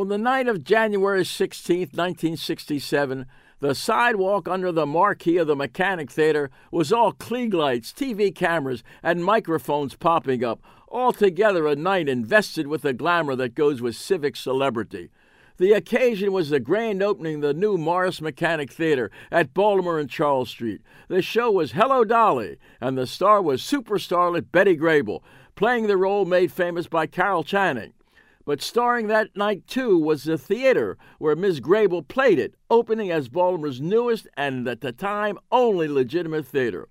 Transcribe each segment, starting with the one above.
On the night of January 16, 1967, the sidewalk under the marquee of the Mechanic Theater was all Klieg lights, TV cameras, and microphones popping up, altogether a night invested with the glamour that goes with civic celebrity. The occasion was the grand opening of the new Morris Mechanic Theater at Baltimore and Charles Street. The show was Hello Dolly, and the star was superstarlet Betty Grable, playing the role made famous by Carol Channing. But starring that night, too, was the theater where Miss Grable played it, opening as Baltimore's newest and, at the time, only legitimate theater.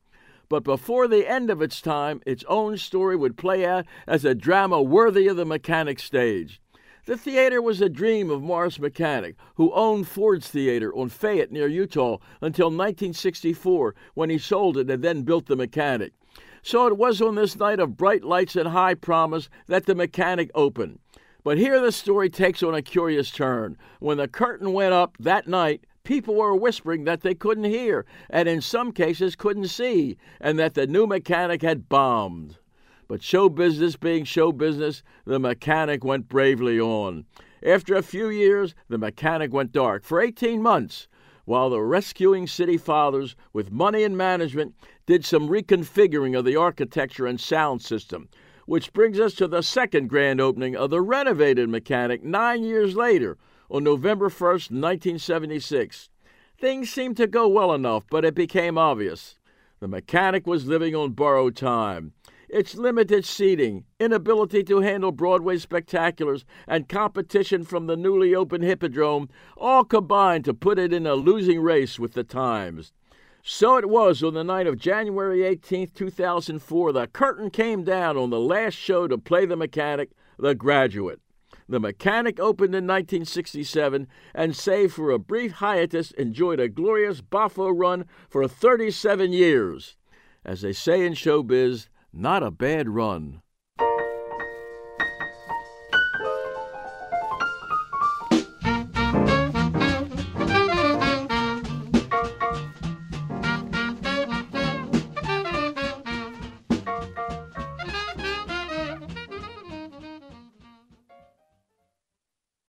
But before the end of its time, its own story would play out as a drama worthy of the mechanic stage. The theater was a dream of Morris Mechanic, who owned Ford's Theater on Fayette near Eutaw until 1964 when he sold it and then built the Mechanic. So it was on this night of bright lights and high promise that the Mechanic opened. But here the story takes on a curious turn. When the curtain went up that night, people were whispering that they couldn't hear, and in some cases couldn't see, and that the new mechanic had bombed. But show business being show business, the mechanic went bravely on. After a few years, the mechanic went dark for 18 months, while the rescuing city fathers, with money and management, did some reconfiguring of the architecture and sound system, which brings us to the second grand opening of the renovated mechanic nine years later, on November 1st, 1976. Things seemed to go well enough, but it became obvious. The mechanic was living on borrowed time. Its limited seating, inability to handle Broadway spectaculars, and competition from the newly opened Hippodrome all combined to put it in a losing race with the times. So it was on the night of January 18, 2004, the curtain came down on the last show to play the mechanic, The Graduate. The Mechanic opened in 1967 and, save for a brief hiatus, enjoyed a glorious Boffo run for 37 years. As they say in showbiz, not a bad run.